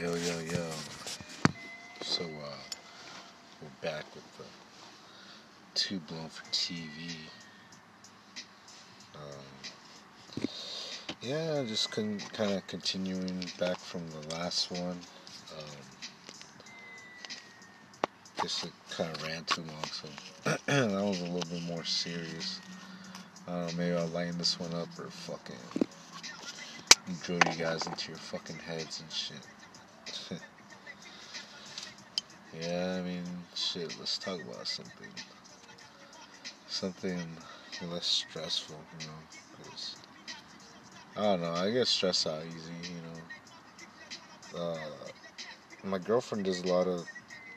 Yo, yo, yo. So, uh, we're back with the Too Blown for TV. Um, yeah, just con- kind of continuing back from the last one. Um, just kind of ran too long, so that was a little bit more serious. Uh, maybe I'll lighten this one up or fucking drill you guys into your fucking heads and shit. Yeah, I mean, shit, let's talk about something. Something less stressful, you know, because, I don't know, I get stressed out easy, you know. Uh, my girlfriend does a lot of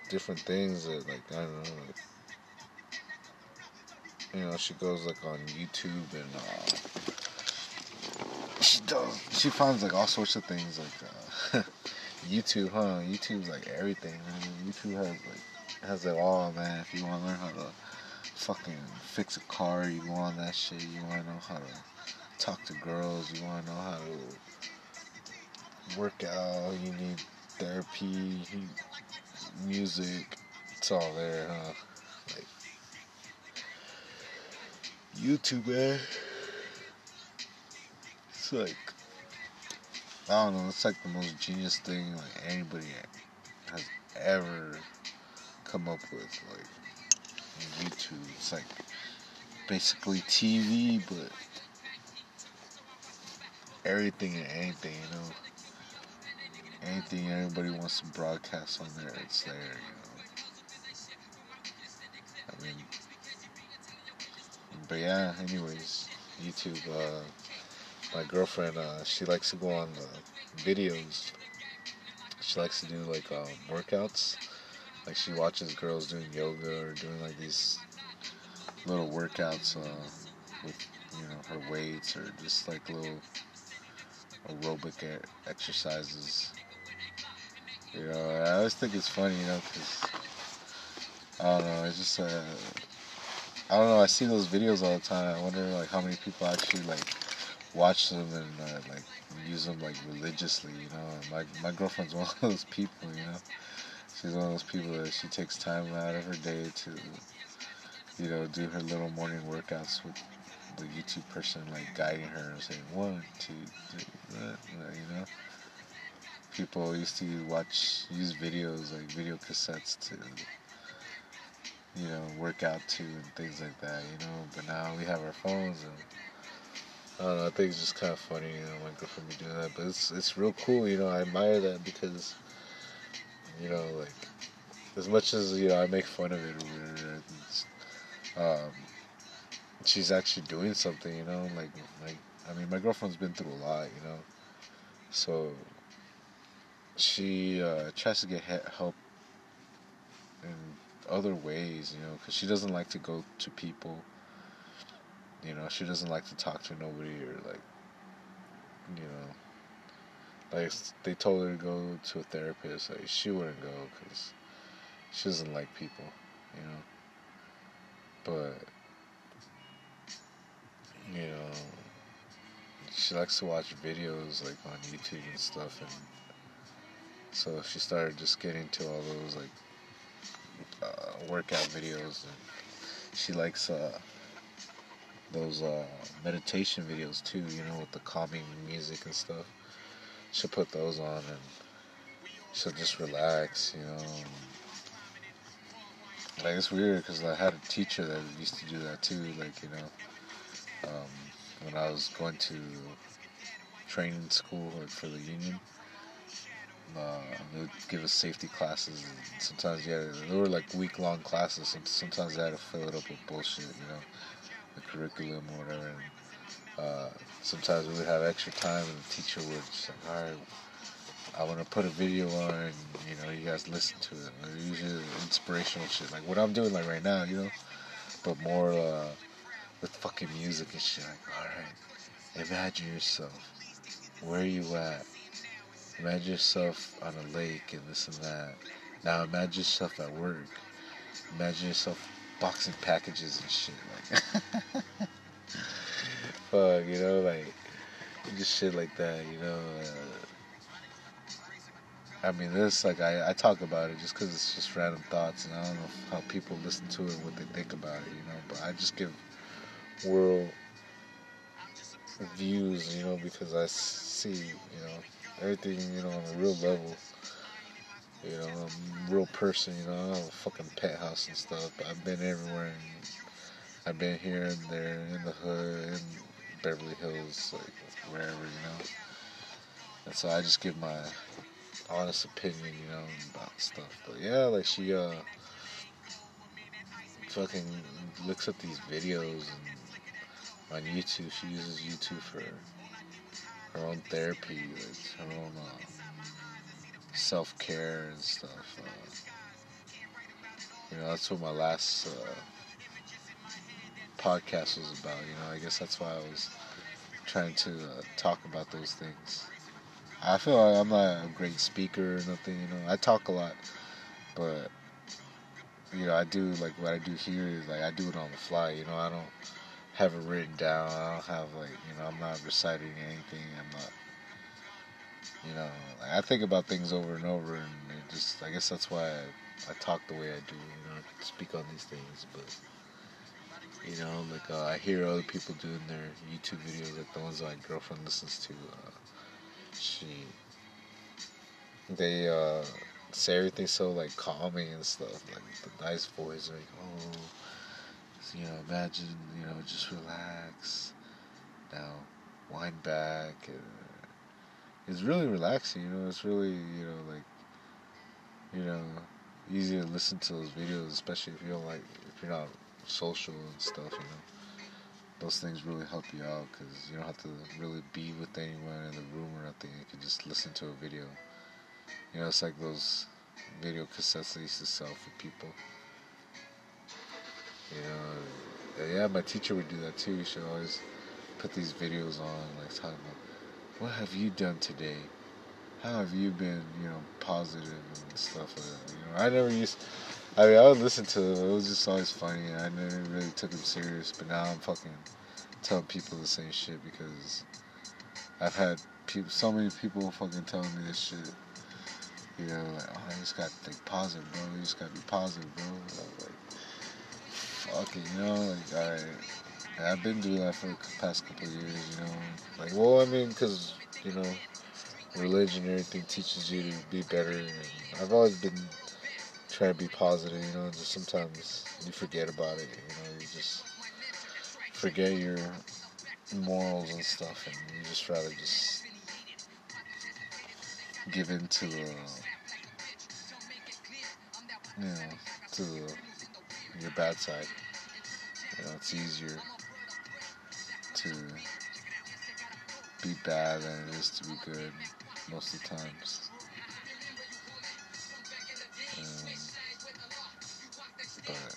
different things that, like, I don't know, like, you know, she goes, like, on YouTube and, uh, she does, she finds, like, all sorts of things, like, uh, YouTube, huh? YouTube's like everything. Man. YouTube has like has it all, man. If you want to learn how to fucking fix a car, you on that shit. You want to know how to talk to girls. You want to know how to work out. You need therapy, music. It's all there, huh? Like YouTube, man. It's like I don't know, it's like the most genius thing like anybody has ever come up with, like YouTube. It's like basically TV, but everything and anything, you know. Anything anybody wants to broadcast on there, it's there, you know. I mean, but yeah, anyways, YouTube, uh, my girlfriend, uh, she likes to go on the videos. She likes to do like um, workouts. Like she watches girls doing yoga or doing like these little workouts uh, with you know her weights or just like little aerobic exercises. You know, I always think it's funny, you know, because I don't know, it's just uh, I don't know. I see those videos all the time. I wonder like how many people actually like watch them and uh, like use them like religiously. You know, my my girlfriend's one of those people. You know, she's one of those people that she takes time out of her day to, you know, do her little morning workouts with the YouTube person like guiding her and saying one, two, three, you know. People used to watch use videos like video cassettes to you know work out to and things like that you know but now we have our phones and I don't know. I think it's just kind of funny, you know, my girlfriend be doing that, but it's it's real cool, you know. I admire that because, you know, like as much as you know, I make fun of it or um, she's actually doing something, you know. Like, like I mean, my girlfriend's been through a lot, you know, so she uh, tries to get help in other ways, you know, because she doesn't like to go to people you know, she doesn't like to talk to nobody or like, you know, like they told her to go to a therapist. Like she wouldn't go because she doesn't like people, you know. But you know, she likes to watch videos like on YouTube and stuff, and so she started just getting to all those like uh, workout videos, and she likes uh, those uh, meditation videos too, you know, with the calming music and stuff. She'll put those on and she'll just relax, you know. Like it's weird because I had a teacher that used to do that too. Like you know, um, when I was going to training school for the union, uh, they would give us safety classes. And sometimes yeah, they were like week long classes. And sometimes they had to fill it up with bullshit, you know the curriculum or whatever. And, uh, sometimes we would have extra time, and the teacher would say, all right, I want to put a video on, and you know, you guys listen to it. usually inspirational shit, like what I'm doing like right now, you know, but more uh, with fucking music and shit. Like, all right, imagine yourself. Where are you at? Imagine yourself on a lake and this and that. Now imagine yourself at work. Imagine yourself boxing packages and shit. Like, fuck, you know, like just shit like that. You know, uh, I mean, this like I, I talk about it just because it's just random thoughts, and I don't know how people listen to it, what they think about it, you know. But I just give world views, you know, because I see, you know, everything, you know, on a real level. You know, I'm a real person, you know, I have a fucking pet house and stuff, I've been everywhere and I've been here and there, in the hood, in Beverly Hills, like wherever, you know. And so I just give my honest opinion, you know, about stuff. But yeah, like she uh fucking looks at these videos and on YouTube. She uses YouTube for her own therapy, like her own uh, self care and stuff. Uh, you know, that's what my last uh, podcast was about. You know, I guess that's why I was trying to uh, talk about those things. I feel like I'm not a great speaker or nothing. You know, I talk a lot, but you know, I do like what I do here is like I do it on the fly. You know, I don't have it written down. I don't have like you know, I'm not reciting anything. I'm not. You know, I think about things over and over, and it just I guess that's why I, I talk the way I do. You know, speak on these things, but you know, like uh, I hear other people doing their YouTube videos, like the ones my girlfriend listens to. Uh, she, they uh, say everything so like calming and stuff, like the nice voice, like oh, you know, imagine, you know, just relax. Now, wind back. And it's really relaxing, you know. It's really, you know, like, you know, easy to listen to those videos, especially if you don't like, if you're not social and stuff, you know. Those things really help you out because you don't have to really be with anyone in the room or nothing. You can just listen to a video. You know, it's like those video cassettes they used to sell for people. You know, uh, yeah, my teacher would do that too. She always put these videos on, like talking about what have you done today? How have you been, you know, positive and stuff like that. You know, I never used. I mean, I would listen to it. It was just always funny. I never really took it serious. But now I'm fucking telling people the same shit because I've had people, so many people fucking telling me this shit. You know, like, oh, I just got to think positive, bro. You just got to be positive, bro. Like, fuck it, you know, like, alright. I've been doing that for the past couple years, you know. Like, well, I mean, because, you know, religion and everything teaches you to be better. And I've always been trying to be positive, you know, just sometimes you forget about it, you know, you just forget your morals and stuff, and you just rather just give in to you know, to the, your bad side. You know, it's easier to be bad than it is to be good most of the times. Um, but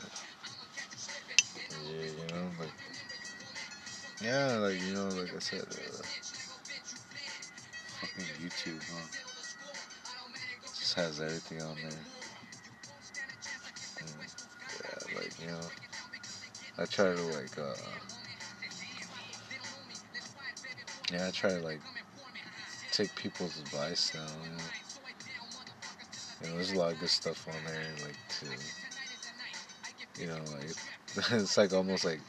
yeah, you know, like yeah, like you know, like I said, uh, fucking YouTube, huh? Just has everything on there. And, yeah, like you know, I try to like, uh, yeah, I try to like take people's advice now. You know? You know, there's a lot of good stuff on there, like to, you know, like it's like almost like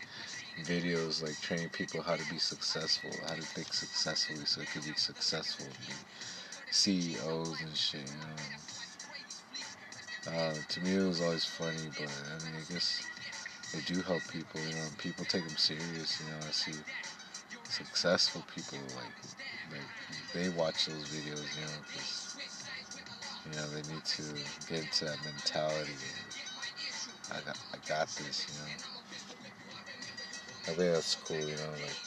videos like training people how to be successful, how to think successfully, so they could be successful, CEOs and shit. You know, uh, to me it was always funny, but I mean, I guess they do help people. You know, people take them serious. You know, I see successful people like like they watch those videos. You know, because you know, they need to get into that mentality. I got, I got this. You know, I think that's cool. You know, like,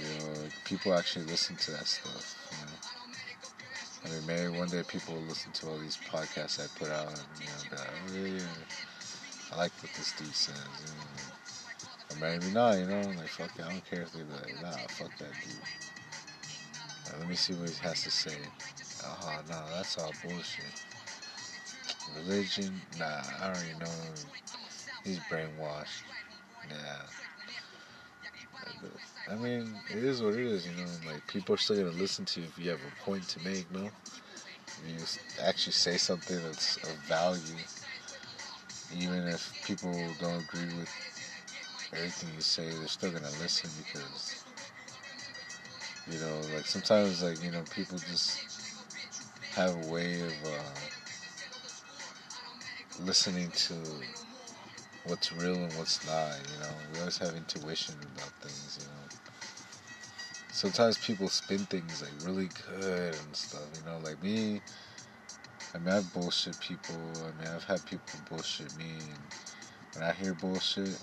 you know, like people actually listen to that stuff. You know. I mean, maybe one day people will listen to all these podcasts I put out, and you know, like, oh yeah, yeah, I like what this dude says. You know. Or maybe not, you know, like fuck it, I don't care if they like, nah, fuck that dude. Right, let me see what he has to say. Uh-huh, oh, no, that's all bullshit. Religion? Nah, I already know. He's brainwashed. Yeah. I mean, it is what it is, you know. Like people are still gonna listen to you if you have a point to make, no. If you actually say something that's of value, even if people don't agree with everything you say, they're still gonna listen because, you know, like sometimes, like you know, people just have a way of uh, listening to what's real and what's not. You know, we always have intuition about things. You know, sometimes people spin things like really good and stuff. You know, like me. I mean, I've bullshit people. I mean, I've had people bullshit me. And when I hear bullshit,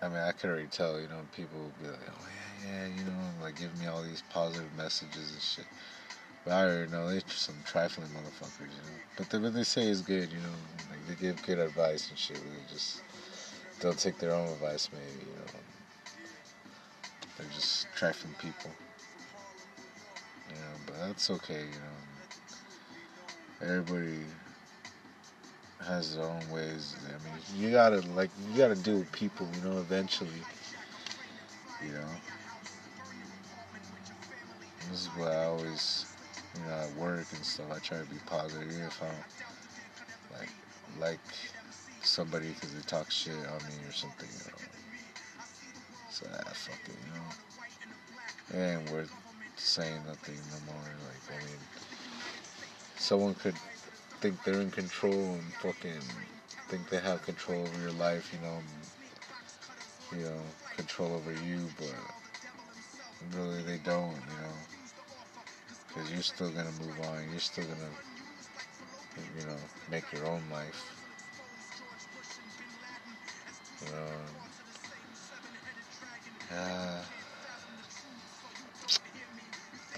I mean, I could already tell. You know, people will be like, "Oh yeah, yeah," you know, like give me all these positive messages and shit. But I already know they're some trifling motherfuckers, you know. But the, what they say is good, you know. Like they give good advice and shit. They just don't take their own advice, maybe, you know. They're just trifling people. You know, but that's okay, you know. Everybody has their own ways. I mean, you gotta like you gotta deal with people, you know. Eventually, you know. This is what I always you know, at work and stuff, I try to be positive. Even if I don't like like somebody because they talk shit on me or something, you know. So ah, fuck it, you know. It ain't worth saying nothing no more. Like I mean, someone could think they're in control and fucking think they have control over your life, you know. You know, control over you, but really they don't, you know because you're still gonna move on. You're still gonna, you know, make your own life. You know, uh,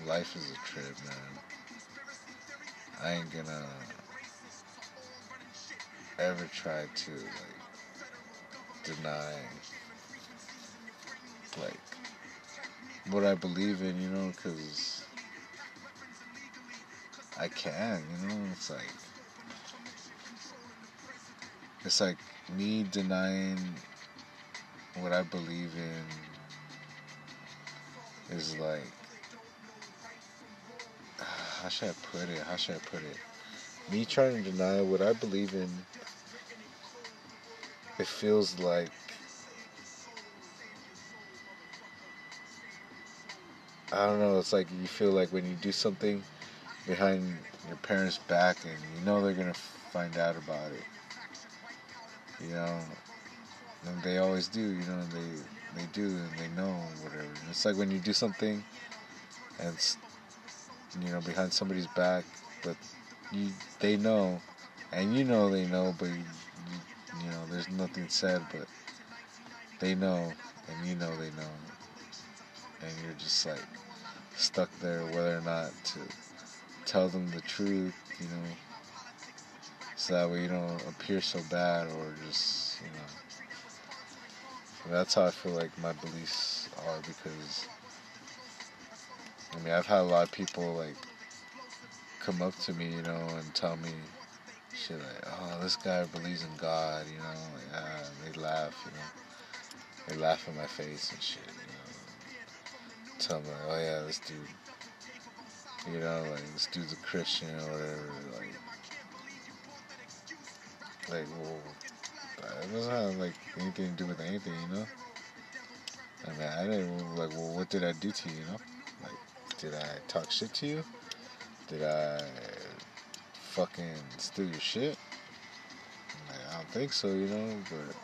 life is a trip, man. I ain't gonna ever try to like deny like what I believe in, you know, because I can, you know, it's like it's like me denying what I believe in is like how should I put it? How should I put it? Me trying to deny what I believe in it feels like I don't know, it's like you feel like when you do something behind your parents' back and you know they're gonna find out about it. You know, and they always do. You know, they they do and they know whatever. And it's like when you do something and you know behind somebody's back, but you they know, and you know they know, but you, you, you know there's nothing said, but they know and you know they know, and you're just like stuck there whether or not to tell them the truth, you know, so that way you don't appear so bad or just, you know. That's how I feel like my beliefs are because, I mean, I've had a lot of people like come up to me, you know, and tell me shit like, oh, this guy believes in God, you know, like, ah, they laugh, you know. They laugh in my face and shit, you know. Tell me, oh yeah, this dude you know, like this dude's a Christian or whatever. Like, like, well, that doesn't have like anything to do with anything, you know. I mean, I didn't like. Well, what did I do to you? You know, did I talk shit to you? Did I fucking steal your shit? I don't think so, you know. But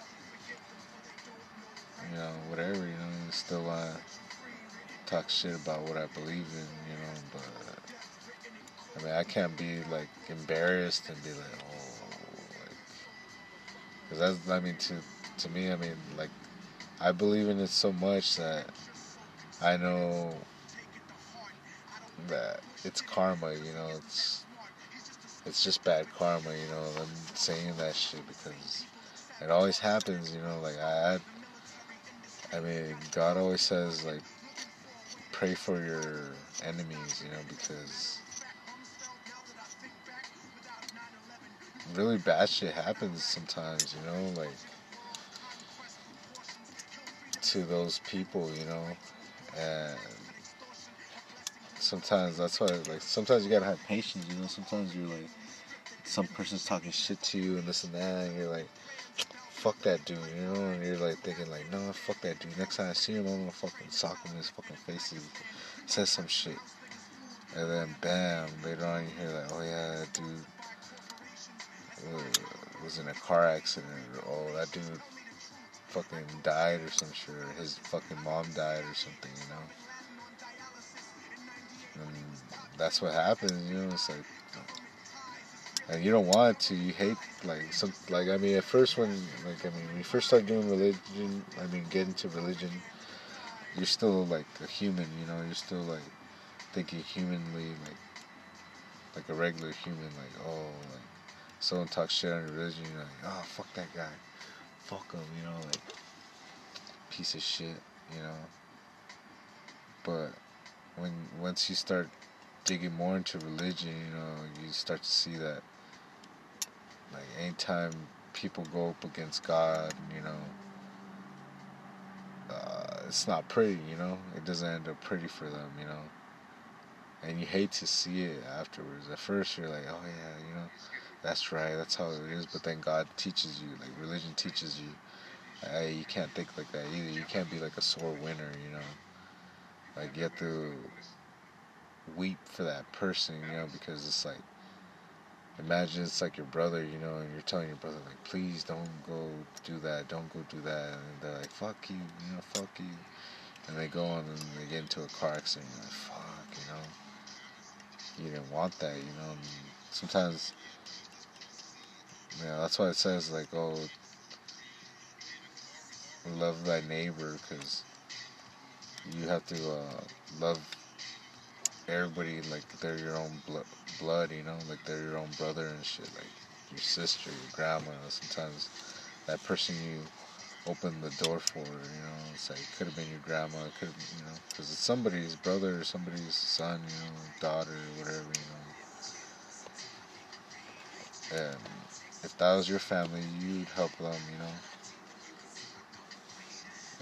you know, whatever, you know, still want to talk shit about what I believe in, you know. But I mean, I can't be like embarrassed and be like, oh, like, because that's, I mean, to to me, I mean, like, I believe in it so much that I know that it's karma. You know, it's it's just bad karma. You know, I'm saying that shit because it always happens. You know, like I, I mean, God always says like pray for your enemies. You know, because really bad shit happens sometimes, you know, like to those people, you know, and sometimes that's why like sometimes you gotta have patience, you know. Sometimes you're like some person's talking shit to you and this and that, and you're like, fuck that dude, you know, and you're like thinking like, no, fuck that dude. Next time I see him, I'm gonna fucking sock him in his fucking face. and say some shit, and then bam, later on you hear like, oh yeah, that dude uh, was in a car accident, or oh that dude fucking died or some shit, or his fucking mom died or something, you know. And that's what happens, you know. It's like, and you don't want to. You hate like some like I mean at first when like I mean when you first start doing religion, I mean get into religion, you're still like a human, you know. You're still like thinking humanly, like like a regular human, like oh like someone talks shit on religion, you're like oh fuck that guy fuck him, you know, like piece of shit, you know. But when once you start digging more into religion, you know, you start to see that like anytime people go up against God, you know, uh, it's not pretty, you know. It doesn't end up pretty for them, you know. And you hate to see it afterwards. At first, you're like, oh yeah, you know that's right, that's how it is. But then God teaches you, like religion teaches you, hey, you can't think like that either. You can't be like a sore winner, you know. Like you have to weep for that person, you know, because it's like, imagine it's like your brother, you know, and you're telling your brother like, please don't go do that, don't go do that, and they're like, fuck you, you know, fuck you, and they go on and they get into a car accident, you're like, fuck, you know, you didn't want that, you know. And sometimes yeah, that's why it says like, oh, love thy neighbor, because you have to uh, love everybody like they're your own blo- blood, you know, like they're your own brother and shit, like your sister, your grandma. Sometimes that person you open the door for, you know, it's like could have been your grandma, could you know, because it's somebody's brother or somebody's son, you know, daughter, whatever, you know. And if that was your family, you'd help them, you know.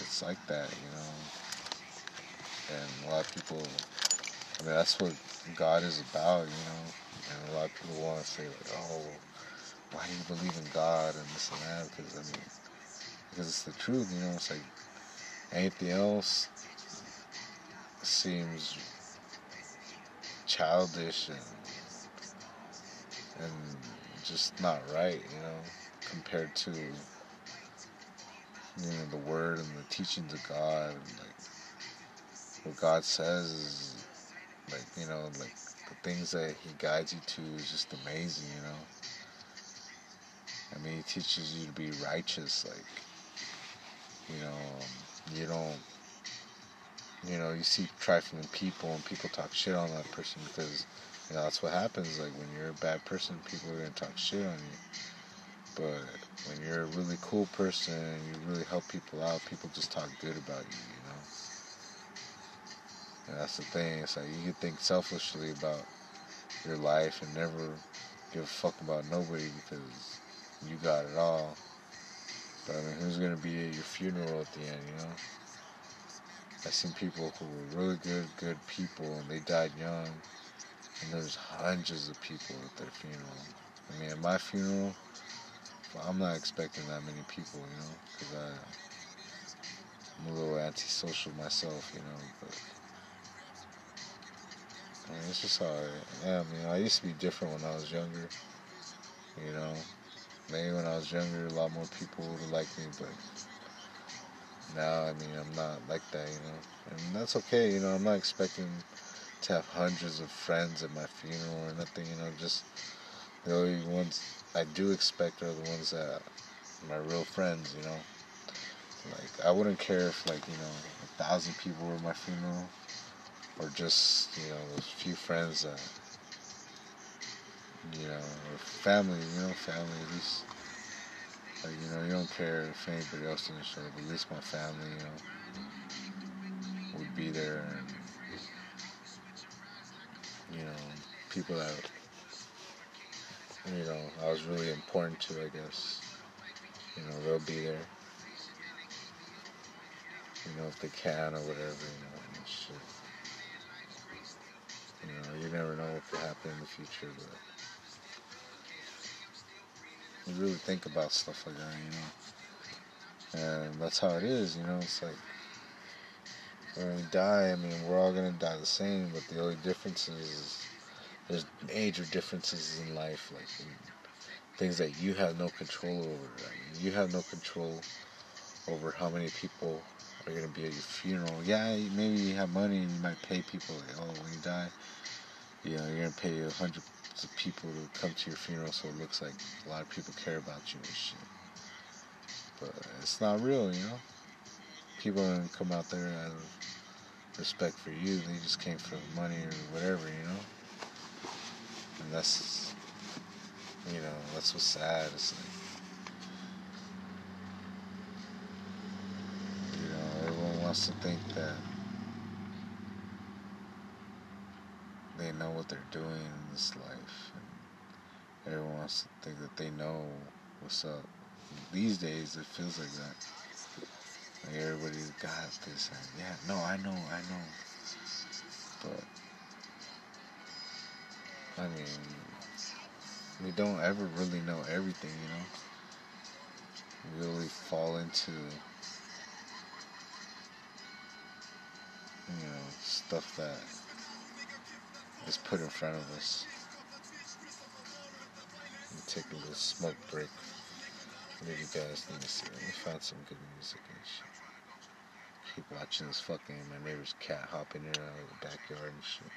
It's like that, you know. And a lot of people, I mean, that's what God is about, you know. And a lot of people want to say, like, oh, why do you believe in God and this and that? Because, I mean, because it's the truth, you know. It's like anything else seems childish and and just not right, you know, compared to you know the word and the teachings of God and like what God says is like you know like the things that He guides you to is just amazing, you know. I mean, He teaches you to be righteous, like you know, um, you don't. You know, you see trifling people and people talk shit on that person because you know, that's what happens. Like when you're a bad person, people are gonna talk shit on you. But when you're a really cool person and you really help people out, people just talk good about you. You know. And that's the thing. It's like you can think selfishly about your life and never give a fuck about nobody because you got it all. But I mean, who's gonna be at your funeral at the end? You know. I've seen people who were really good, good people, and they died young and there's hundreds of people at their funeral. I mean, at my funeral, I'm not expecting that many people, you know, because I'm a little antisocial myself, you know, but I mean, it's just how I am, you know. I used to be different when I was younger, you know. Maybe when I was younger, a lot more people would like me, but now, I mean, I'm not like that, you know. And that's okay, you know. I'm not expecting to have hundreds of friends at my funeral or nothing, you know, just the only ones I do expect are the ones that my real friends, you know. Like I wouldn't care if like, you know, a thousand people were at my funeral or just, you know, those few friends that you know, or family, you know, family at least like, you know, you don't care if anybody else didn't show up, at least my family, you know, would be there and you know, people that, you know, I was really important to, I guess. You know, they'll be there. you know, if they can or whatever, you know, and shit. You know, you never know what could happen in the future, but you really think about stuff like that, you know. And that's how it is, you know, it's like when we die, I mean, we're all gonna die the same, but the only difference is there's major differences in life, like in things that you have no control over. You have no control over how many people are gonna be at your funeral. Yeah, maybe you have money and you might pay people. Like, oh, when you die, you know, you're gonna pay hundreds of people to come to your funeral, so it looks like a lot of people care about you and shit. But it's not real, you know. People don't come out there out of respect for you. They just came for money or whatever, you know. And that's, you know, that's what's sad. It's like, you know, everyone wants to think that they know what they're doing in this life. And everyone wants to think that they know what's up. These days, it feels like that. Like everybody's got this. And yeah, no, I know, I know. But I mean, we don't ever really know everything, you know. We really fall into, you know, stuff that is put in front of us. Let me take a little smoke break. Maybe you guys need to see. Let me find some good music and shit. Keep watching this fucking my neighbor's cat hopping in and out of the backyard and shit.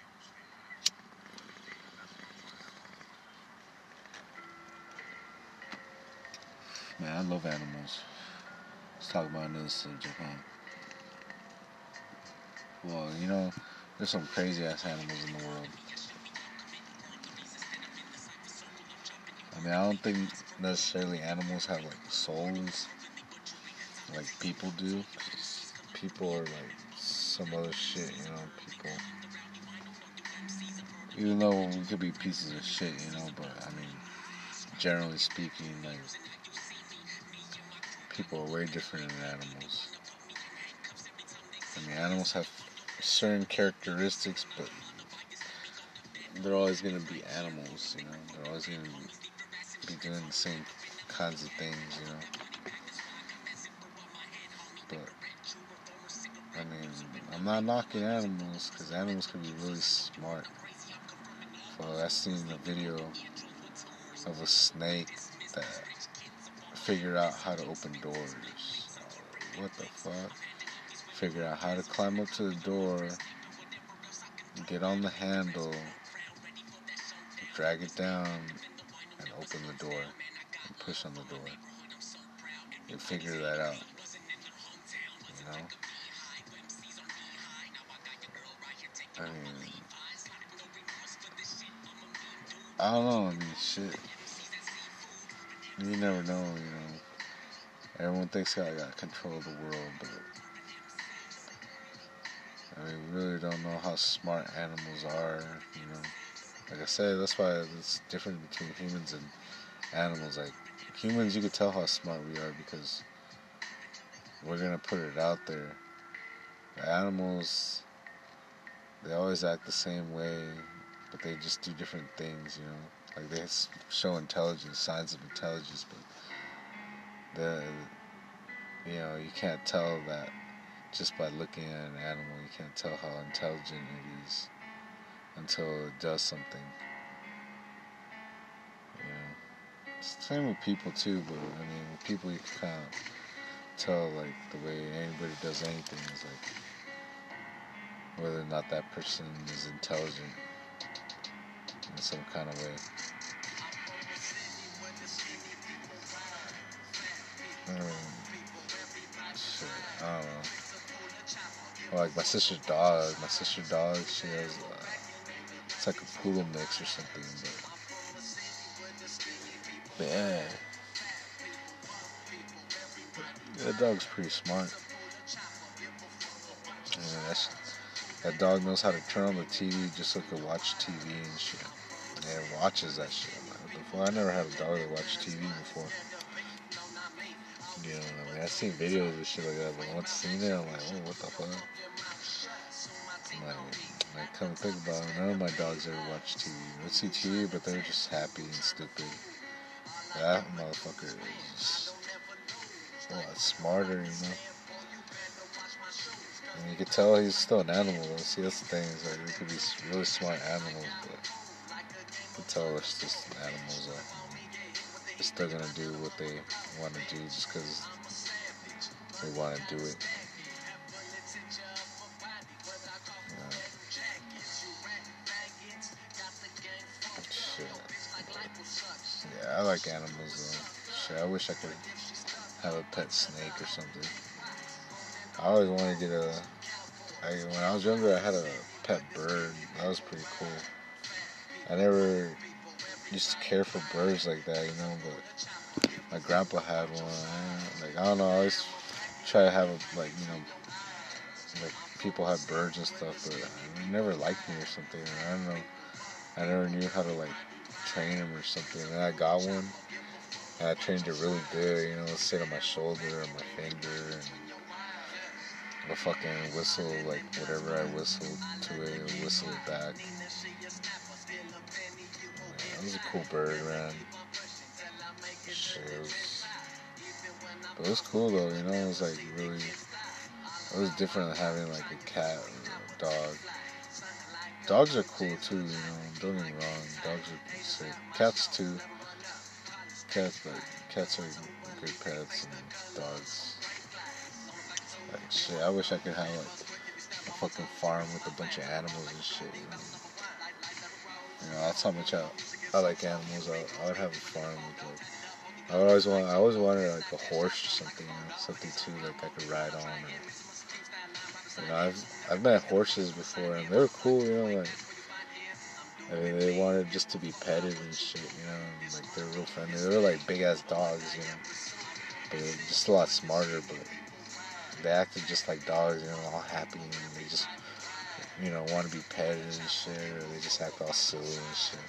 Man, I love animals. Let's talk about another subject, huh? Well, you know, there's some crazy ass animals in the world. I mean, I don't think necessarily animals have like souls like people do. People are like some other shit, you know. People, even though we could be pieces of shit, you know, but I mean, generally speaking, like people are way different than animals. I mean, animals have certain characteristics, but they're always going to be animals, you know. They're always going to be doing the same kinds of things, you know. But, I mean, I'm not knocking animals, because animals can be really smart. Well, I seen a video of a snake that figured out how to open doors. What the fuck? Figure out how to climb up to the door, get on the handle, drag it down, and open the door, and push on the door. You figure that out. You know? I mean, I don't know, I mean, shit. You never know, you know. Everyone thinks I got control of the world, but I mean, we really don't know how smart animals are, you know. Like I said, that's why it's different between humans and animals. Like humans, you could tell how smart we are because we're gonna put it out there. The animals, they always act the same way, but they just do different things, you know. Like they show intelligence, signs of intelligence, but the you know you can't tell that just by looking at an animal. You can't tell how intelligent it is until it does something. You know, it's the same with people too. But I mean, with people you can kind of tell like the way anybody does anything is like whether or not that person is intelligent in some kind of way. Shit, I don't know. Like my sister's dog. My sister's dog, she has, uh, it's like a poodle mix or something, but, yeah. That dog's pretty smart. Yeah, that dog knows how to turn on the TV just so it can watch TV and shit. And watches that shit. Before I never had a dog that watched TV before. You know, I mean, I've seen videos of shit like that, but once seen it, I'm like, oh, what the fuck? I'm like, like, come think about it, none of my dogs ever watch TV. They see TV, but they're just happy and stupid. That motherfucker is just a lot smarter, you know? And you can tell he's still an animal, though. See, that's the thing, is like, they could be really smart animals, but you could tell it's just animals. That, they're still gonna do what they want to do just because they want to do it. Yeah, I like animals though. Shit, I wish I could have a pet snake or something. I always wanted to get a. I, when I was younger, I had a pet bird. That was pretty cool. I never used to care for birds like that, you know. But my grandpa had one. Like I don't know, I always try to have a, like you know, like people have birds and stuff, but it never liked me or something. I don't know. I never knew how to like train him or something. And I got one, and I trained it really good. You know, sit on my shoulder or my finger, and I fucking whistle like whatever I whistled to it, it whistle it back. Was a cool bird, man. Shit, it was, but it was cool though. You know, it was like really. It was different than having like a cat or a dog. Dogs are cool too, you know. Don't get me wrong. Dogs are sick. Cats too. Cats like cats are great pets and dogs. Like shit, I wish I could have like a fucking farm with a bunch of animals and shit. You know, you know that's how much I, I like animals. I, I would have a farm with like. I always want. I always wanted like a horse or something, you know, something too like I could ride on. Or, you know, I've I've met horses before and they were cool, you know, like I mean they wanted just to be petted and shit, you know, and, like they're real friendly. They were like big ass dogs, you know. But they're just a lot smarter, but they acted just like dogs, you know, all happy and they just you know, want to be petted and shit, or they just act all silly and shit.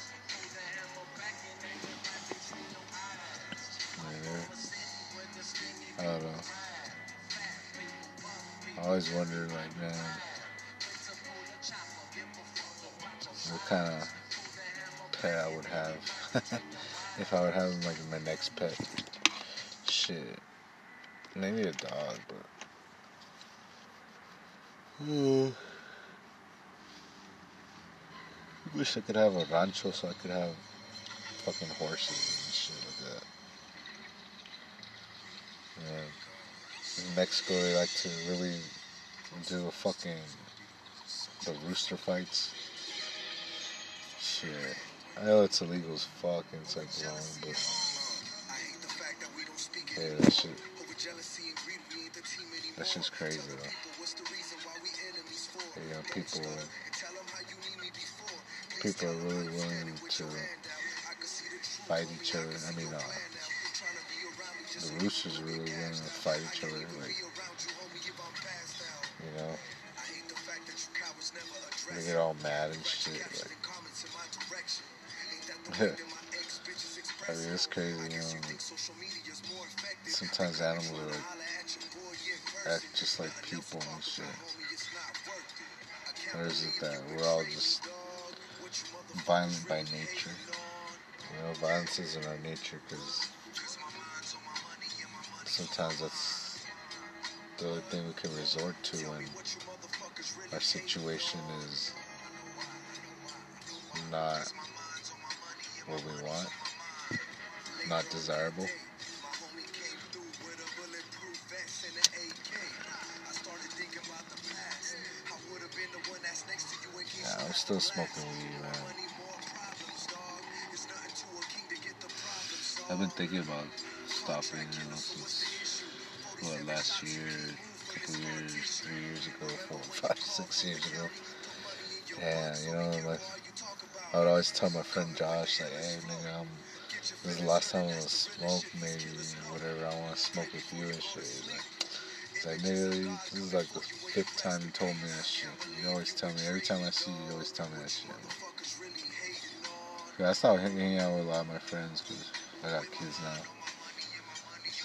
I don't know. I always wonder, like, man, what kind of pet I would have if I would have like my next pet. Shit, maybe a dog, but. Hmm. Wish I could have a rancho so I could have fucking horses and shit like that. Yeah. In Mexico, they like to really do a fucking the rooster fights. Shit, I know it's illegal as fuck and it's like wrong, but yeah, that shit, that shit's crazy though. You know, people, people are really willing to fight each other. I mean, uh, the roosters are really willing to fight each other. Like, you know, they get all mad and shit. Like, I mean, it's crazy. You know, sometimes animals are like act just like people and shit. Or is it that we're all just violent by nature? You know, violence is in our nature because sometimes that's the only thing we can resort to when our situation is not what we want, not desirable. Yeah, I'm still smoking weed, man. I've been thinking about stopping, since what last year, a couple years, three years ago, four, five, six years ago. And you know, like I would always tell my friend Josh, like, hey, nigga, I'm, this is the last time I'm gonna smoke, maybe whatever. I want to smoke with you and shit. Like, he's like, nigga, this is like the fifth time you told me that shit. You always tell me every time I see you, you always tell me that shit. Cause I stopped hanging out with a lot of my friends because I got kids now.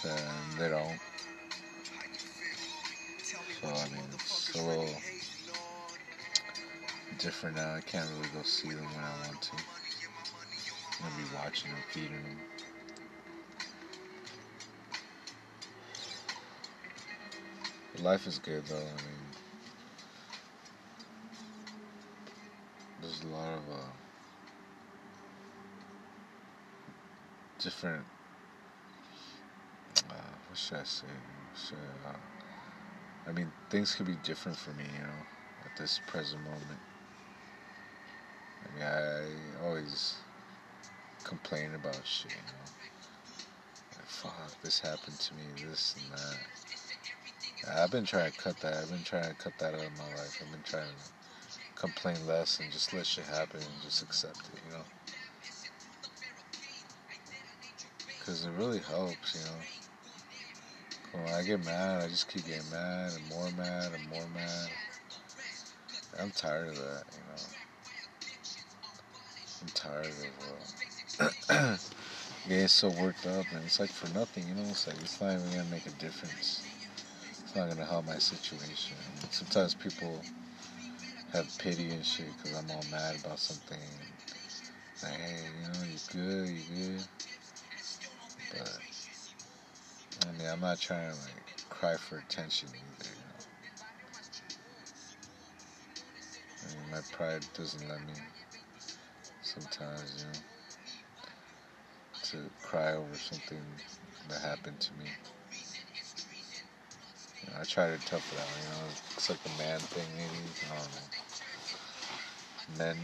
And they don't. So I mean, it's a little different now. I can't really go see them when I want to. I'm gonna be watching them, feeding them. Life is good though. I mean, there's a lot of uh, different. Should I uh, I mean, things could be different for me, you know, at this present moment. I mean, I always complain about shit, you know. Like, fuck, this happened to me, this and that. I've been trying to cut that. I've been trying to cut that out of my life. I've been trying to complain less and just let shit happen and just accept it, you know. Because it really helps, you know. When I get mad, I just keep getting mad and more mad and more mad. I'm tired of that, you know. I'm tired of uh, getting so worked up, and it's like for nothing, you know. It's like it's not even gonna make a difference. It's not gonna help my situation. Sometimes people have pity and shit because I'm all mad about something. Like, hey, you know, you're good, You're good. But I mean, I'm not trying to like cry for attention either. You know? I mean, my pride doesn't let me sometimes, you know, to cry over something that happened to me. You know, I try to tough it out. You know, it's like a man thing, maybe. I don't know. Men,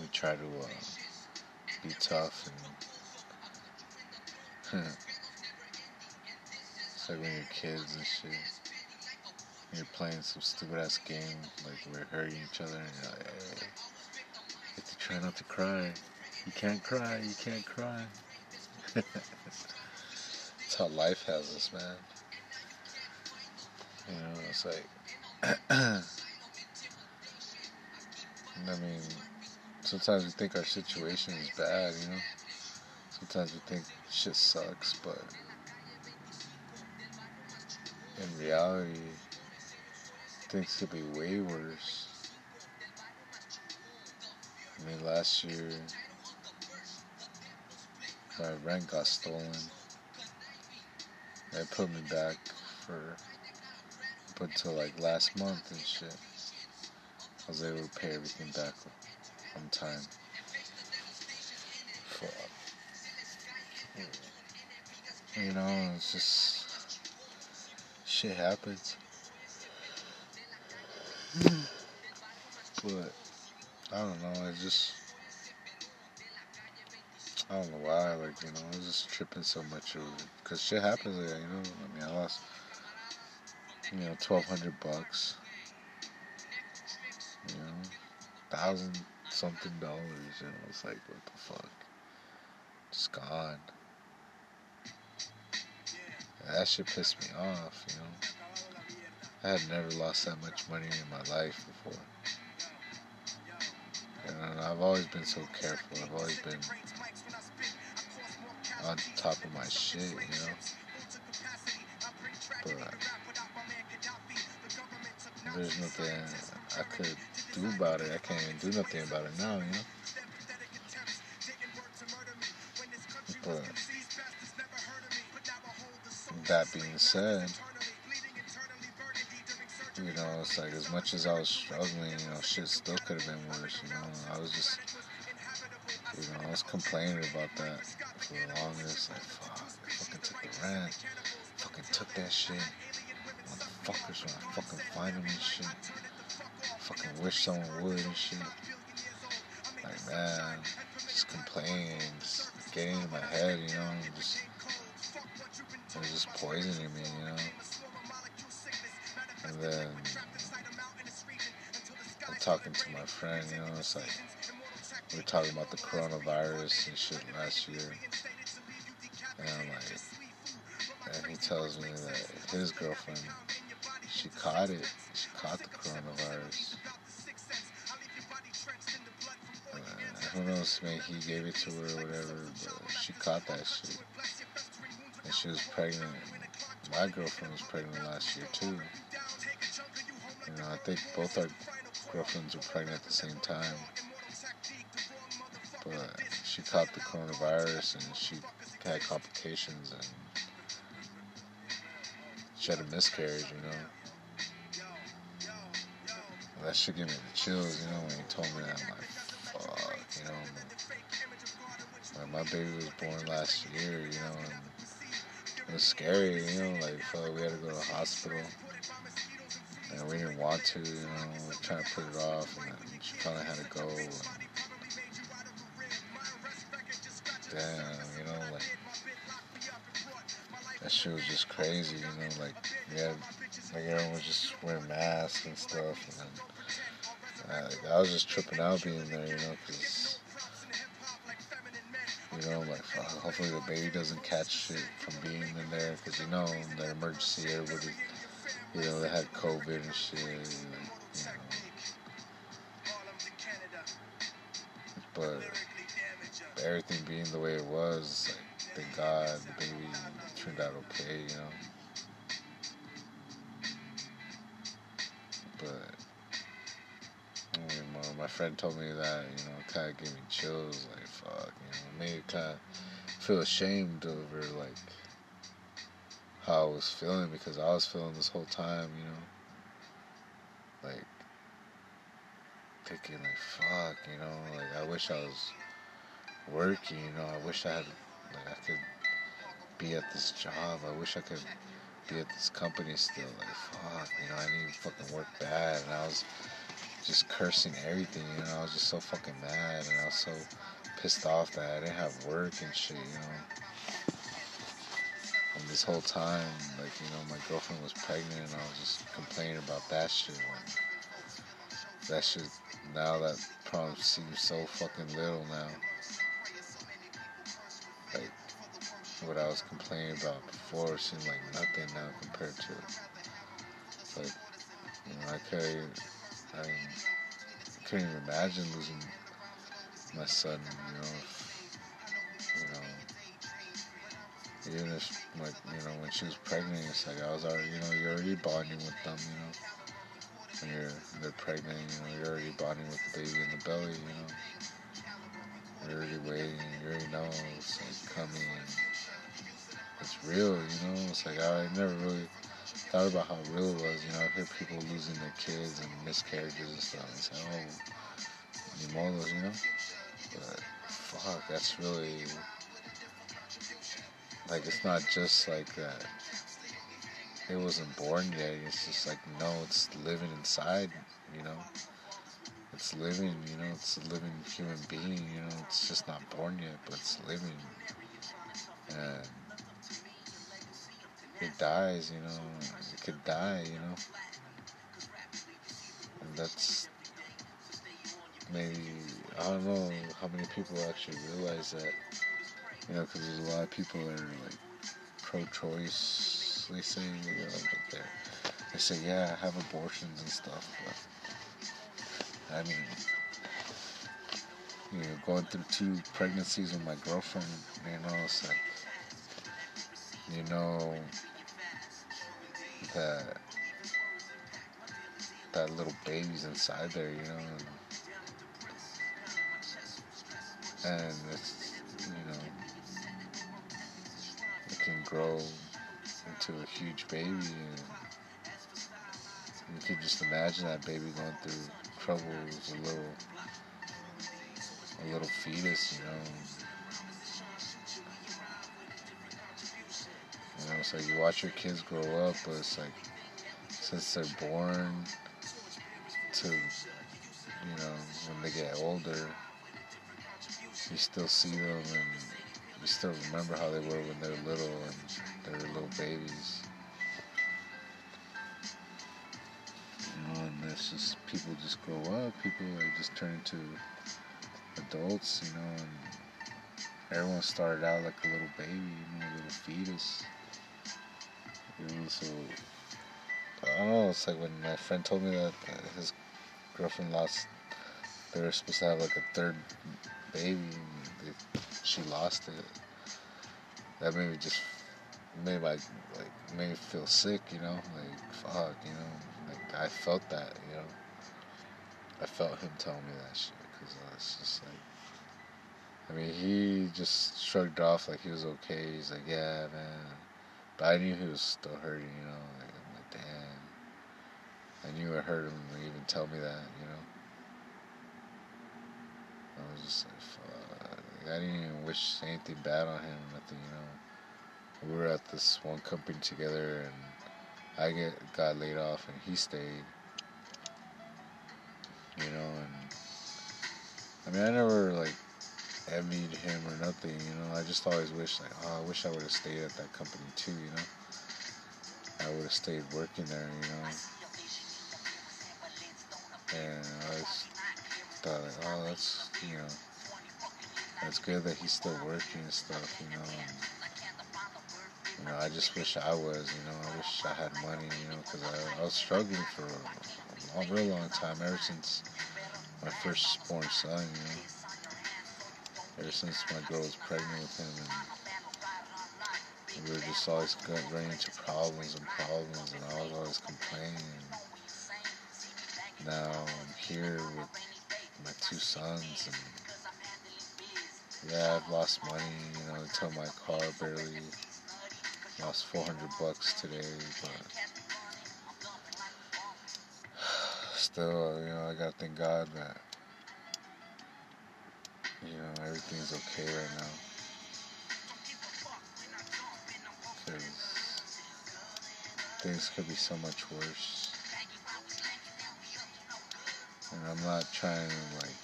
we try to uh, be tough and it's like when you're kids and shit. You're playing some stupid ass game, like we're hurting each other, and you're like, hey, you have to try not to cry. You can't cry, you can't cry. That's how life has us, man. You know, it's like, I mean, sometimes we think our situation is bad, you know? Sometimes we think shit sucks, but in reality, things could be way worse. I mean, last year, my rent got stolen. They put me back for up until like last month and shit. I was able to pay everything back on time. Fuck. You know, it's just shit happens. but I don't know. I just I don't know why. Like you know, I was just tripping so much over because shit happens. Like, you know, I mean, I lost you know twelve hundred bucks. You know, thousand something dollars. You know, it's like what the fuck, just gone. That shit pissed me off, you know. I had never lost that much money in my life before. And I've always been so careful. I've always been on top of my shit, you know. But there's nothing I could do about it. I can't even do nothing about it now, you know. But that being said, you know, it's like as much as I was struggling, you know, shit still could have been worse, you know. I was just, you know, I was complaining about that for the longest. Like, fuck, I fucking took the rent, fucking took that shit. Motherfuckers, when I fucking find them and shit, fucking wish someone would and shit. Like, man, just complaining, just getting in my head, you know, just was just poisoning me, you know. And then I'm talking to my friend, you know, it's like we were talking about the coronavirus and shit last year. And I'm like, and he tells me that his girlfriend, she caught it. She caught the coronavirus. And who knows, maybe he gave it to her or whatever, but she caught that shit. She was pregnant. My girlfriend was pregnant last year too. You know, I think both our girlfriends were pregnant at the same time. But she caught the coronavirus and she had complications and she had a miscarriage, you know. That should give me the chills, you know, when he told me that. I'm like, fuck, you know. Like my baby was born last year, you know, and was scary, you know, like, fuck, we had to go to the hospital. And we didn't want to, you know, we were trying to put it off, and then she finally had to go. And damn, you know, like, that shit was just crazy, you know, like, we had, like, everyone was just wearing masks and stuff, and then, uh, I was just tripping out being there, you know, because, you know, like, hopefully the baby doesn't catch shit from being in there, because, you know, the emergency, everybody, you know, they had COVID and shit, and, you know, but everything being the way it was, like, thank God the baby turned out okay, you know. My friend told me that, you know, kind of gave me chills, like fuck, you know, made me kind of feel ashamed over like how I was feeling because I was feeling this whole time, you know, like thinking like fuck, you know, like I wish I was working, you know, I wish I had like I could be at this job. I wish I could be at this company still. Like fuck, you know, I need to fucking work bad, and I was just cursing everything. You know, I was just so fucking mad, and I was so pissed off that I didn't have work and shit. You know. And this whole time, like, you know, my girlfriend was pregnant and I was just complaining about that shit. And that shit, now that problem seems so fucking little now. Like, what I was complaining about before seemed like nothing now compared to it. Like, you know, I could I couldn't even imagine losing my son, you know, if, you know, even if, like, you know, when she was pregnant, it's like I was already, you know, you're already bonding with them, you know, when you're, they're pregnant, you know, you're already bonding with the baby in the belly, you know, you're already waiting, you already know it's like coming, it's real, you know, it's like I never really thought about how real it was. You know, I hear people losing their kids and miscarriages and stuff. And say, oh, ni modos, you know? But fuck, that's really like it's not just like that. It wasn't born yet. It's just like no, it's living inside. You know, it's living. You know, it's a living human being. You know, it's just not born yet, but it's living. And it dies, you know, it could die, you know. And that's maybe, I don't know how many people actually realize that, you know, because there's a lot of people that are like pro choice, they say, you know, they they say, yeah, I have abortions and stuff, but I mean, you know, going through two pregnancies with my girlfriend, you know, it's like, you know, that that little baby's inside there, you know, and, and it's you know it can grow into a huge baby, and you could just imagine that baby going through troubles, a little a little fetus, you know. Know, so you watch your kids grow up, but it's like since they're born to you know when they get older, you still see them and you still remember how they were when they were little and they were little babies. You know, and it's just people just grow up, people like just turn into adults, you know, and everyone started out like a little baby, you know, a little fetus. So I don't know. It's like when my friend told me that his girlfriend lost. They were supposed to have like a third baby. They, she lost it. That made me just made my like made me feel sick, you know, like fuck, you know, like I felt that, you know, I felt him telling me that shit because uh, it's just like. I mean, he just shrugged off like he was okay. He's like, yeah, man. But I knew he was still hurting, you know. Like, I'm like, damn. I knew it hurt him to even tell me that, you know. I was just like, fuck. Like, I didn't even wish anything bad on him, nothing, you know. We were at this one company together, and I get got laid off, and he stayed. You know, and I mean, I never like envied him or nothing, you know. I just always wish, like, oh, I wish I would have stayed at that company too, you know. I would have stayed working there, you know. And I was thought, like, oh, that's, you know, that's good that he's still working and stuff, you know. And, you know, I just wish I was, you know, I wish I had money, you know, because I, I was struggling for a, a real long time, ever since my first born son, you know ever since my girl was pregnant with him and we were just always running into problems and problems and I was always complaining. Now I'm here with my two sons and yeah I've lost money you know until my car barely lost 400 bucks today but still you know I gotta thank God that you know, everything's okay right now. Because things could be so much worse. And I'm not trying to, like,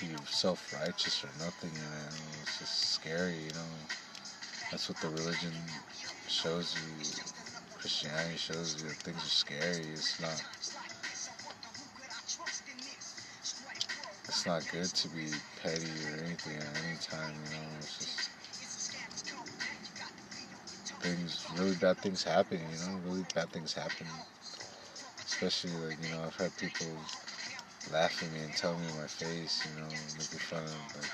be self-righteous or nothing, know, it's just scary, you know. That's what the religion shows you, Christianity shows you things are scary. It's not it's not good to be petty or anything at any time, you know. It's just things, really bad things happen, you know. Really bad things happen. Especially like you know, I've had people laugh at me and tell me in my face, you know, making fun of like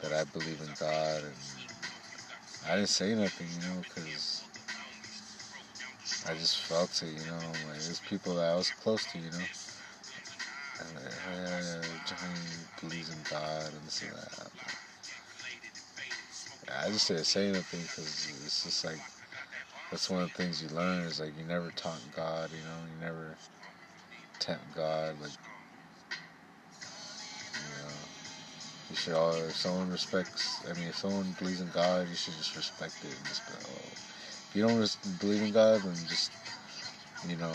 that I believe in God, and I didn't say nothing, you know, because I just felt it, you know. Like there's people that I was close to, you know Johnny believes in God and this and that. I just didn't say anything because it's just like that's one of the things you learn is like you never taunt God, you know, you never tempt God, like you know, you should all if someone respects. I mean, if someone believes in God, you should just respect it and just oh, if you don't believe in God, then just you know,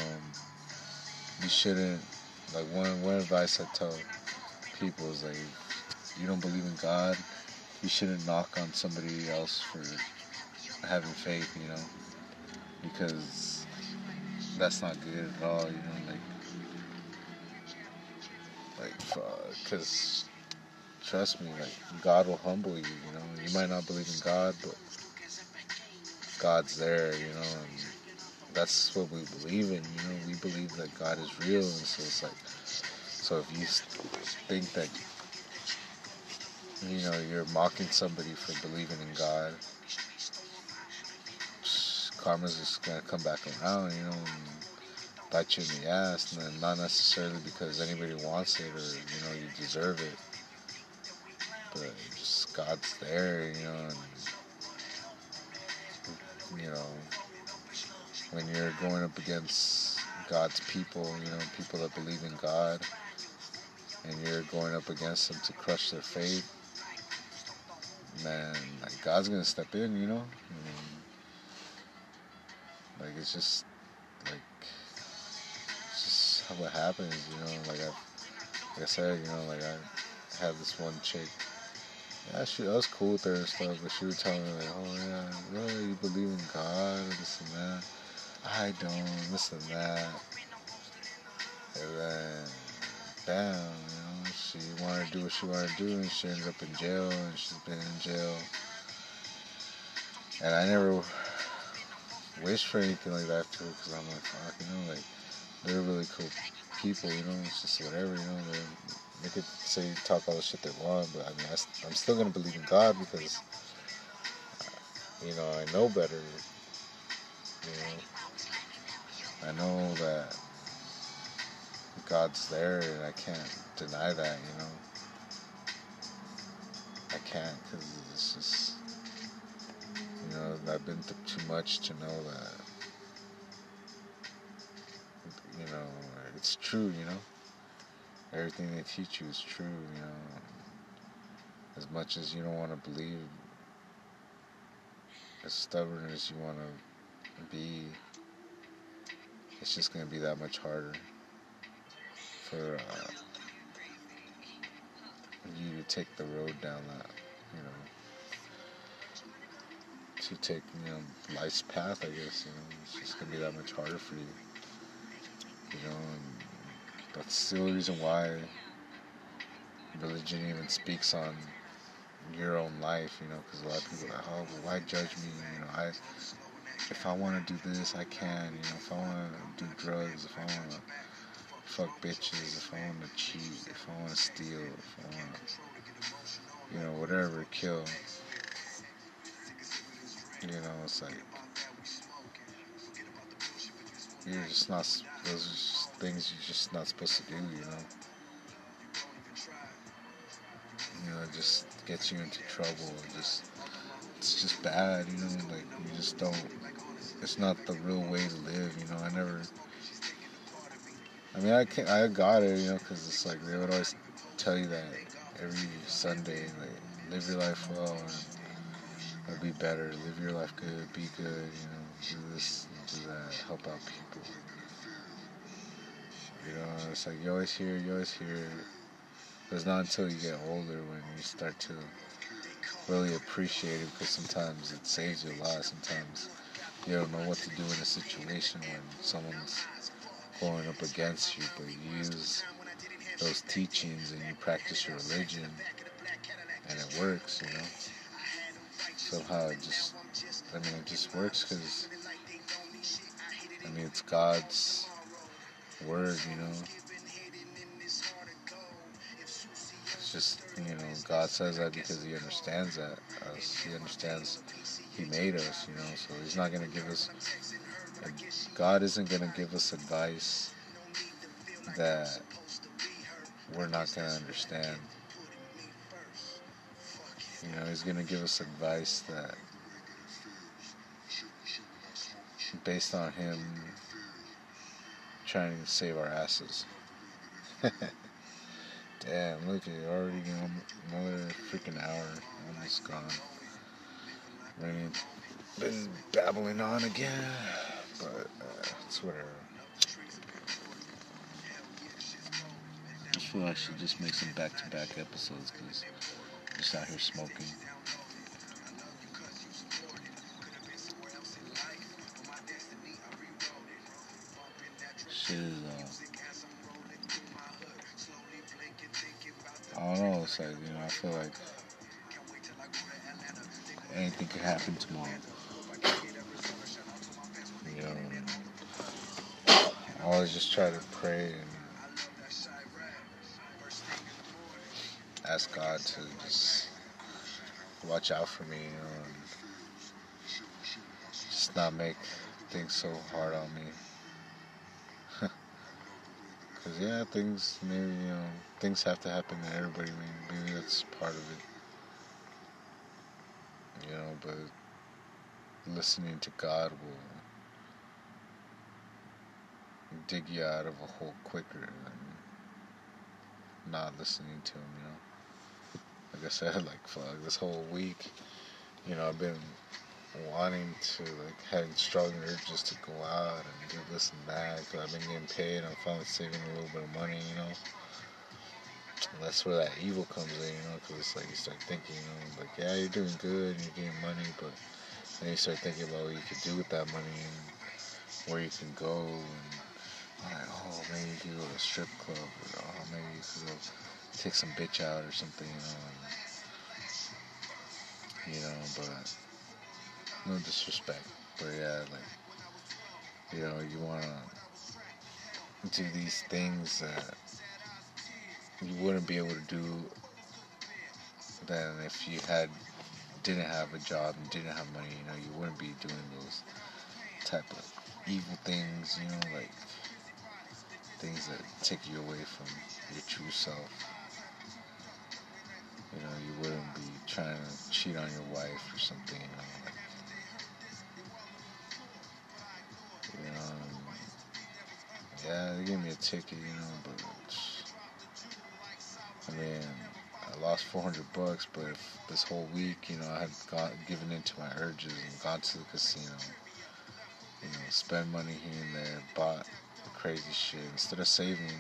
you shouldn't like one one advice I tell people is like, you don't believe in God, you shouldn't knock on somebody else for having faith, you know, because that's not good at all, you know, like, like, uh, because trust me, like, God will humble you, you know, you might not believe in God, but God's there, you know, and that's what we believe in. You know, we believe that God is real, and so it's like, so if you think that you know you're mocking somebody for believing in God, karma's just gonna come back around, you know, and bite you in the ass, and not necessarily because anybody wants it or you know you deserve it, but just God's there, you know, and you know when you're going up against God's people, you know, people that believe in God, and you're going up against them to crush their faith, man, like God's gonna step in, you know. Like it's just like it's just how what happens, you know. Like I, like I said, you know, like I had this one chick. Yeah, she I was cool with her and stuff, but she was telling me like, oh yeah, really, you believe in God this and that. I don't, this and that. And then, bam, you know, she wanted to do what she wanted to do, and she ended up in jail, and she's been in jail. And I never wished for anything like that to her, because I'm like, fuck, you know, like, they're really cool people, you know, it's just whatever, you know, they they could say, talk all the shit they want, but I mean, I, I'm still gonna believe in God because you know, I know better. You know, I know that God's there, and I can't deny that. You know, I can't because it's just, you know, I've been through too much to know that. You know, it's true. You know, everything they teach you is true. You know, as much as you don't want to believe as stubborn as you want to be, it's just going to be that much harder for uh, you to take the road down that, you know, to take, you know, life's path, I guess, you know, it's just going to be that much harder for you, you know, and that's the reason why religion even speaks on your own life, you know, because a lot of people are like, oh, well, why judge me? You know, I, if I want to do this, I can. You know, if I want to do drugs, if I want to fuck bitches, if I want to cheat, if I want to steal, if I want to, you know, whatever, kill. You know, it's like you're just not. Those are just things you're just not supposed to do. You know. You know, it just gets you into trouble. It just it's just bad, you know. Like you just don't. It's not the real way to live, you know. I never. I mean, I can I got it, you know, because it's like they would always tell you that every Sunday, like live your life well and it'll be better. Live your life good, be good, you know. Do this, do that, help out people. You know, it's like you always hear, you always hear but it's not until you get older when you start to really appreciate it because sometimes it saves you a lot. Sometimes you don't know what to do in a situation when someone's going up against you, but you use those teachings and you practice your religion and it works, you know. Somehow it just, I mean, it just works because, I mean, it's God's word, you know. It's just you know God says that because He understands that us. He understands He made us. You know, so He's not gonna give us. God isn't gonna give us advice that we're not gonna understand. You know, He's gonna give us advice that based on Him trying to save our asses. Damn, look at it, already another freaking hour almost gone. Really been babbling on again, but uh, it's whatever. I feel I should just make some back-to-back episodes because I'm just out here smoking. Shit I don't know. It's like you know, I feel like anything could happen tomorrow. You know, I always just try to pray and ask God to just watch out for me, you know, and just not make things so hard on me. Cause yeah, things maybe you know things have to happen to everybody. Maybe, maybe that's part of it. You know, but listening to God will dig you out of a hole quicker than not listening to Him. You know, like I said, like fuck this whole week. You know, I've been wanting to like having strong urges to go out and do this and that because I've been getting paid. I'm finally saving a little bit of money, you know. And that's where that evil comes in, you know, because it's like you start thinking, you know, like yeah, you're doing good and you're getting money, but then you start thinking about what you could do with that money and where you can go and like, oh, maybe you could go to a strip club or oh, maybe you could go take some bitch out or something, you know. And, you know, but no disrespect, but yeah, like you know, you wanna do these things that you wouldn't be able to do than if you had didn't have a job and didn't have money, you know, you wouldn't be doing those type of evil things, you know, like things that take you away from your true self. You know, you wouldn't be trying to cheat on your wife or something, you know. They gave me a ticket, you know, but I mean, I lost 400 bucks, but this whole week, you know, I had got given into my urges and gone to the casino, you know, spend money here and there, bought crazy shit instead of saving.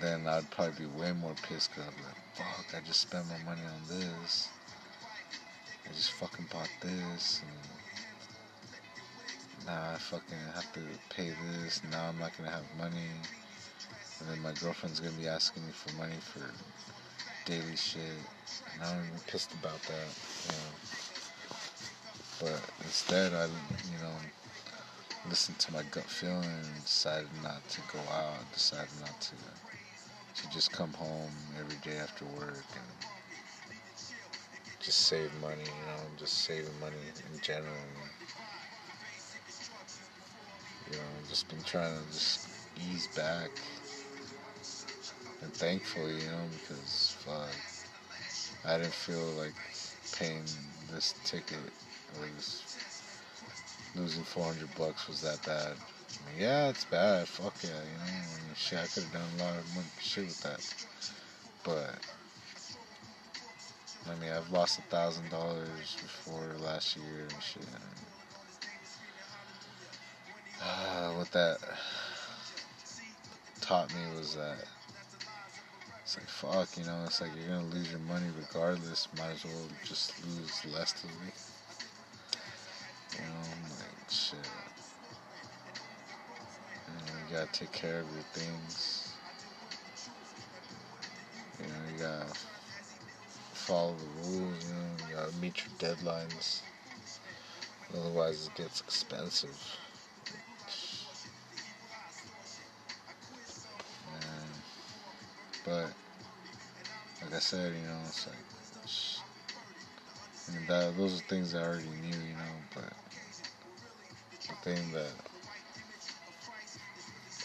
Then I'd probably be way more pissed because I'd be like, fuck, I just spent my money on this. I just fucking bought this. And now I fucking have to pay this. Now I'm not gonna have money. And then my girlfriend's gonna be asking me for money for daily shit. And I'm even pissed about that, you know. But instead, I, you know, listened to my gut feeling and decided not to go out. Decided not to to just come home every day after work and just save money, you know, just saving money in general. You know, just been trying to just ease back and thankful, you know, because fuck, I didn't feel like paying this ticket or this losing 400 bucks was that bad. I mean, yeah, it's bad. Fuck yeah, you know. I mean, shit, I could have done a lot of shit with that. But I mean, I've lost a thousand dollars before last year and shit. Uh, what that taught me was that it's like fuck, you know. It's like you're gonna lose your money regardless. Might as well just lose less of it. You know, like shit. You know, you gotta take care of your things. You know, you gotta follow the rules. You know, you gotta meet your deadlines. Otherwise, it gets expensive. But like I said, you know, it's like mean, that those are things I already knew, you know. But the thing that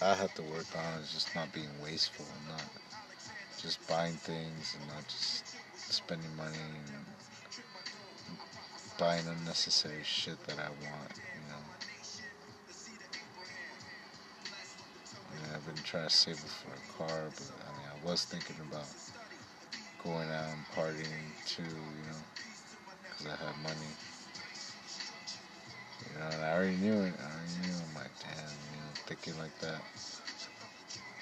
I have to work on is just not being wasteful, and not just buying things and not just spending money and buying unnecessary shit that I want, you know. Mean, I've been trying to save for a car, but I was thinking about going out and partying too, you know, because I had money. You know, and I already knew it. I already knew. I'm like, damn, you know, thinking like that.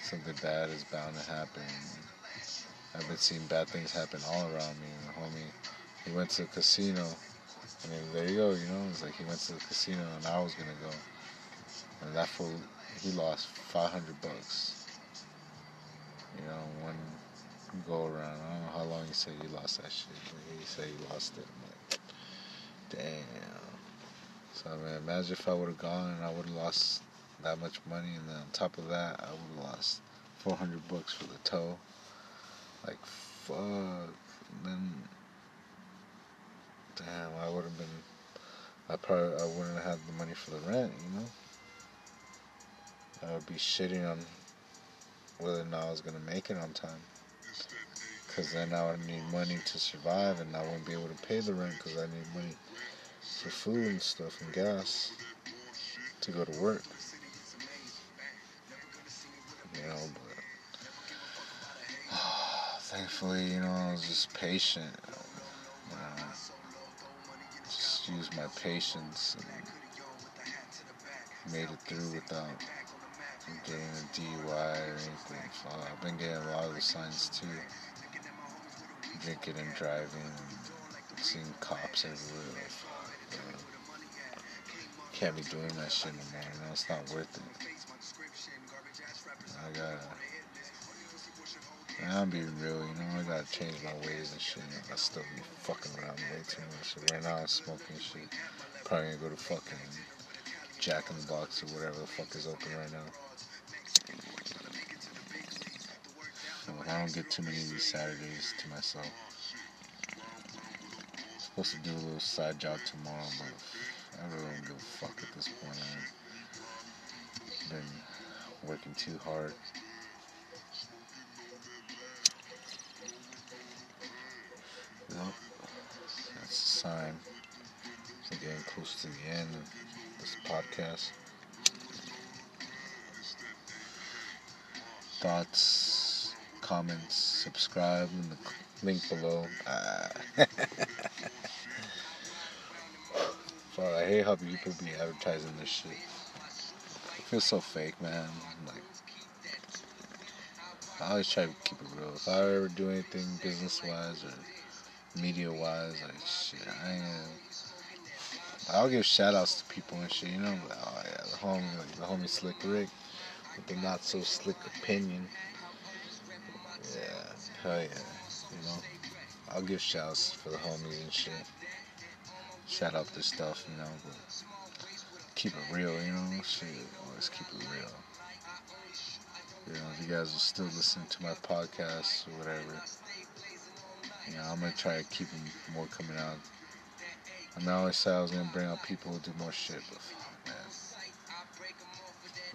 Something bad is bound to happen. I've been seeing bad things happen all around me. And homie, he went to the casino. I mean, there you go, you know. It's like he went to the casino and I was gonna go. And that fool, he lost 500 bucks. You know, one go around. I don't know how long he said he lost that shit. But he said he lost it. I'm like, damn. So I mean, imagine if I would have gone and I would have lost that much money, and then on top of that, I would have lost 400 bucks for the tow. Like, fuck. And then, damn, I would have been. I probably I wouldn't have had the money for the rent, you know. I would be shitting on whether or not I was gonna make it on time. Cause then I would need money to survive, and I wouldn't be able to pay the rent because I need money for food and stuff and gas to go to work. You know, but thankfully, you know, I was just patient. You just used my patience and made it through without getting a DUI or anything. So I've been getting a lot of the signs too. Drinking and driving, and seeing cops everywhere. Can't be doing that shit no more. You know, it's not worth it. I gotta. I'm being real, you know. I gotta change my ways and shit. I still be fucking around way too much. Right now, I'm smoking shit. Probably gonna go to fucking Jack in the Box or whatever the fuck is open right now. So I don't get too many of these Saturdays to myself. I'm supposed to do a little side job tomorrow, but I really don't give a fuck at this point. I've been working too hard. Yep. That's a sign. We're getting close to the end of this podcast. Thoughts, comments, subscribe in the link below. Ah. Fuck, I hate how people be advertising this shit. It feels so fake, man. Like, I always try to keep it real. If I ever do anything business wise or media wise, like, shit, I ain't I'll give shout outs to people and shit, you know. Oh, yeah, the homie, like, the homie Slick Rick with the not so slick opinion. Hell yeah, you know. I'll give shouts for the homies and shit. Shout out this stuff, you know, but keep it real, you know. Shit, always keep it real. You know, if you guys are still listening to my podcast or whatever, you know, I'm gonna try to keep more coming out. I mean, I said I was gonna bring out people who do more shit, but fuck, man,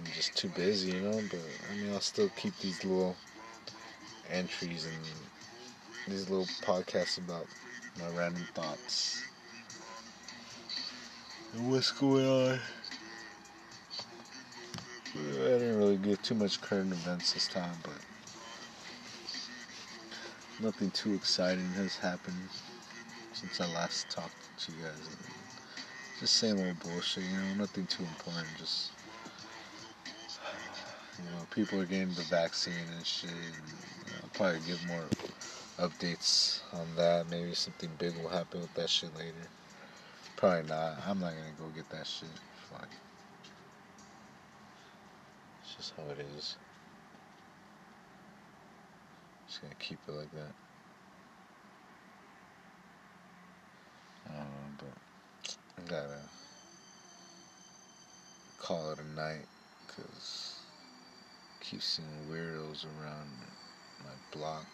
I'm just too busy, you know. But I mean, I'll still keep these little entries and these little podcasts about my random thoughts and what's going on. I didn't really get too much current events this time, but nothing too exciting has happened since I last talked to you guys. Just same old bullshit, you know, nothing too important. Just you know, people are getting the vaccine and shit. And, I'll probably give more updates on that. Maybe something big will happen with that shit later. Probably not. I'm not gonna go get that shit. Fuck. It's just how it is. Just gonna keep it like that. I don't know, but I gotta call it a night because I keep seeing weirdos around my block.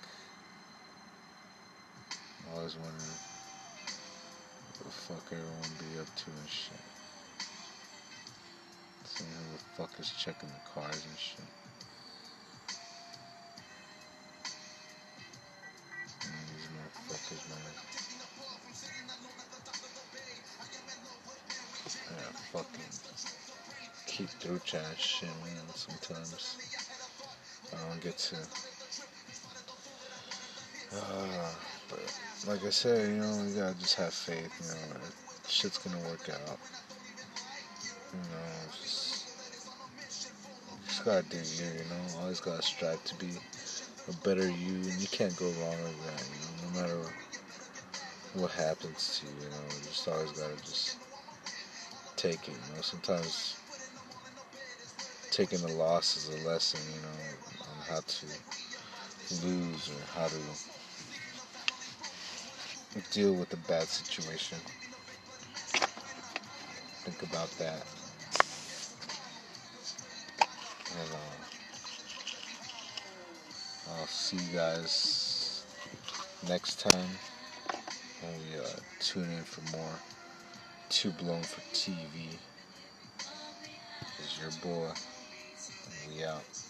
I always wondering what the fuck everyone be up to and shit. Seeing who the fuck is checking the cars and shit. Man, these motherfuckers, man. Yeah, fucking keep through chat shit, man, sometimes. I don't get to. Uh, but like I said, you know, you gotta just have faith. You know, shit's gonna work out. You know, just just gotta do you. You know, always gotta strive to be a better you, and you can't go wrong with that. You know, no matter what happens to you, you know, you just always gotta just take it. You know, sometimes taking a loss is a lesson. You know, how to lose or how to deal with a bad situation. Think about that. And uh, I'll see you guys next time when we uh, tune in for more Too Blown for TV. Is your boy. And we out.